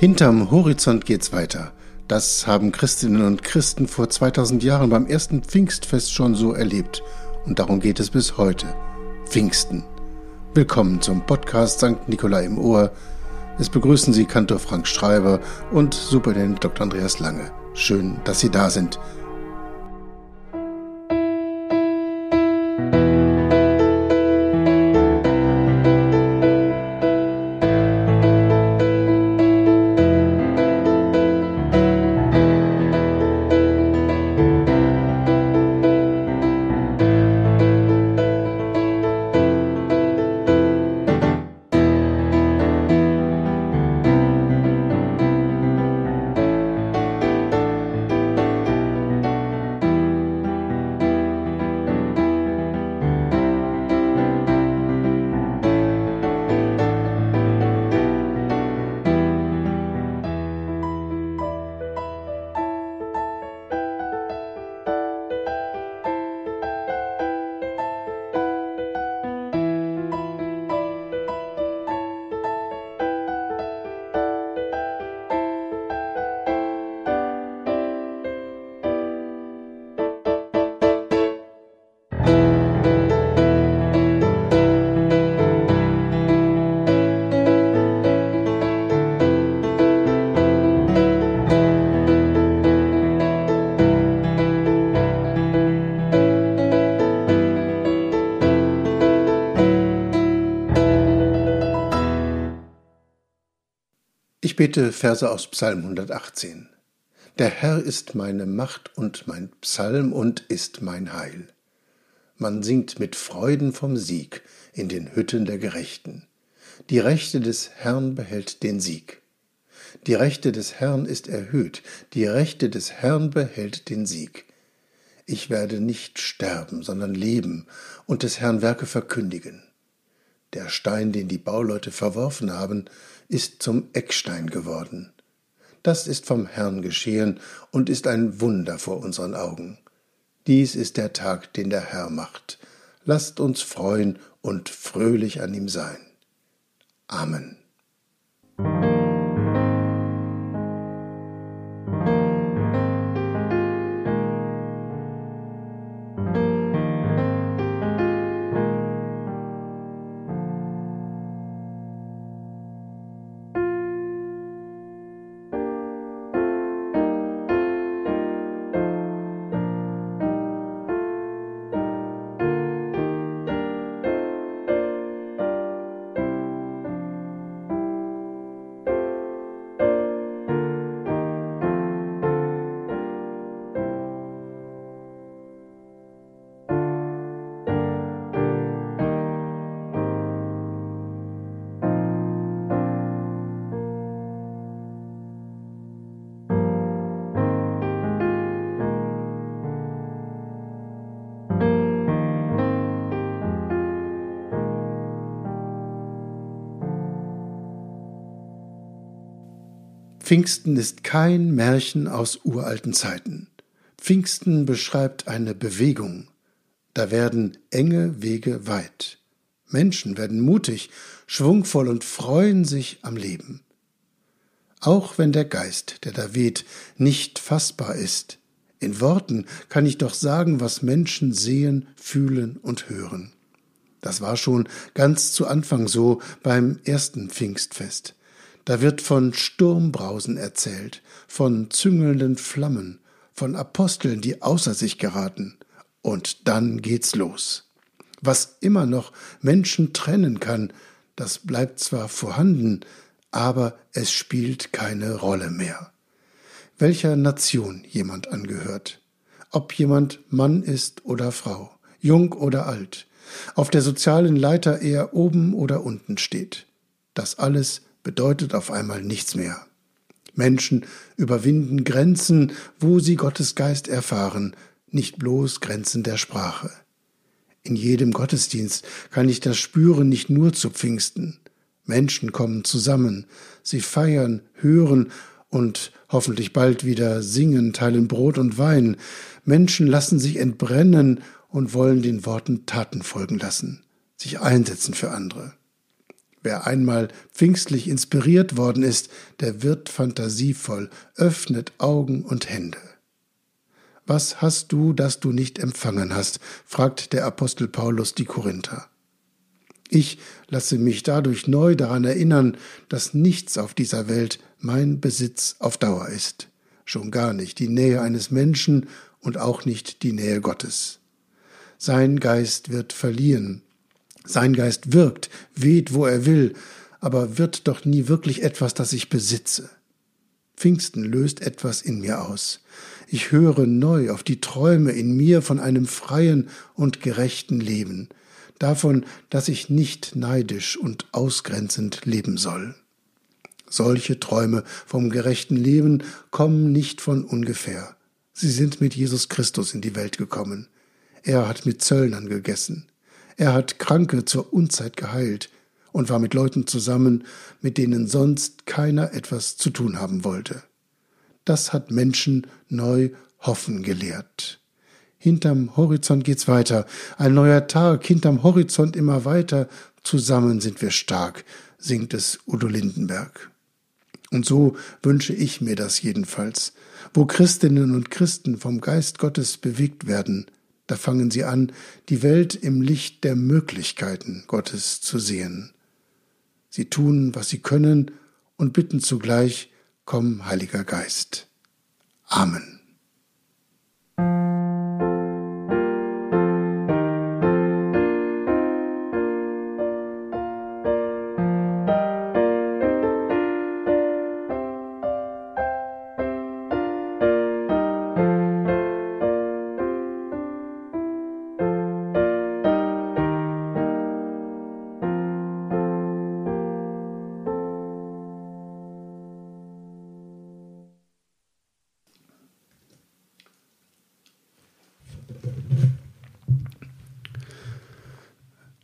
Hinterm Horizont geht's weiter. Das haben Christinnen und Christen vor 2000 Jahren beim ersten Pfingstfest schon so erlebt. Und darum geht es bis heute. Pfingsten. Willkommen zum Podcast St. Nikolai im Ohr. Es begrüßen Sie Kantor Frank Schreiber und Superintendent Dr. Andreas Lange. Schön, dass Sie da sind. Ich bete Verse aus Psalm 118. Der Herr ist meine Macht und mein Psalm und ist mein Heil. Man singt mit Freuden vom Sieg in den Hütten der Gerechten. Die Rechte des Herrn behält den Sieg. Die Rechte des Herrn ist erhöht, die Rechte des Herrn behält den Sieg. Ich werde nicht sterben, sondern leben und des Herrn Werke verkündigen. Der Stein, den die Bauleute verworfen haben, ist zum Eckstein geworden. Das ist vom Herrn geschehen und ist ein Wunder vor unseren Augen. Dies ist der Tag, den der Herr macht. Lasst uns freuen und fröhlich an ihm sein. Amen. Pfingsten ist kein Märchen aus uralten Zeiten. Pfingsten beschreibt eine Bewegung. Da werden enge Wege weit. Menschen werden mutig, schwungvoll und freuen sich am Leben. Auch wenn der Geist, der da weht, nicht fassbar ist, in Worten kann ich doch sagen, was Menschen sehen, fühlen und hören. Das war schon ganz zu Anfang so beim ersten Pfingstfest. Da wird von Sturmbrausen erzählt, von züngelnden Flammen, von Aposteln, die außer sich geraten. Und dann geht's los. Was immer noch Menschen trennen kann, das bleibt zwar vorhanden, aber es spielt keine Rolle mehr. Welcher Nation jemand angehört, ob jemand Mann ist oder Frau, jung oder alt, auf der sozialen Leiter eher oben oder unten steht, das alles bedeutet auf einmal nichts mehr. Menschen überwinden Grenzen, wo sie Gottes Geist erfahren, nicht bloß Grenzen der Sprache. In jedem Gottesdienst kann ich das spüren, nicht nur zu Pfingsten. Menschen kommen zusammen, sie feiern, hören und hoffentlich bald wieder singen, teilen Brot und Wein. Menschen lassen sich entbrennen und wollen den Worten Taten folgen lassen, sich einsetzen für andere. Wer einmal pfingstlich inspiriert worden ist, der wird fantasievoll, öffnet Augen und Hände. Was hast du, das du nicht empfangen hast? fragt der Apostel Paulus die Korinther. Ich lasse mich dadurch neu daran erinnern, dass nichts auf dieser Welt mein Besitz auf Dauer ist, schon gar nicht die Nähe eines Menschen und auch nicht die Nähe Gottes. Sein Geist wird verlieren, sein Geist wirkt, weht, wo er will, aber wird doch nie wirklich etwas, das ich besitze. Pfingsten löst etwas in mir aus. Ich höre neu auf die Träume in mir von einem freien und gerechten Leben, davon, dass ich nicht neidisch und ausgrenzend leben soll. Solche Träume vom gerechten Leben kommen nicht von ungefähr. Sie sind mit Jesus Christus in die Welt gekommen. Er hat mit Zöllnern gegessen. Er hat Kranke zur Unzeit geheilt und war mit Leuten zusammen, mit denen sonst keiner etwas zu tun haben wollte. Das hat Menschen neu hoffen gelehrt. Hinterm Horizont geht's weiter. Ein neuer Tag, hinterm Horizont immer weiter. Zusammen sind wir stark, singt es Udo Lindenberg. Und so wünsche ich mir das jedenfalls. Wo Christinnen und Christen vom Geist Gottes bewegt werden, da fangen sie an, die Welt im Licht der Möglichkeiten Gottes zu sehen. Sie tun, was sie können und bitten zugleich, komm, Heiliger Geist. Amen.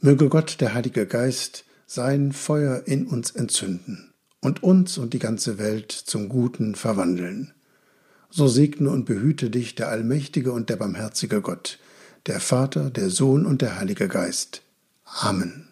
Möge Gott, der Heilige Geist, sein Feuer in uns entzünden und uns und die ganze Welt zum Guten verwandeln. So segne und behüte dich der allmächtige und der barmherzige Gott, der Vater, der Sohn und der Heilige Geist. Amen.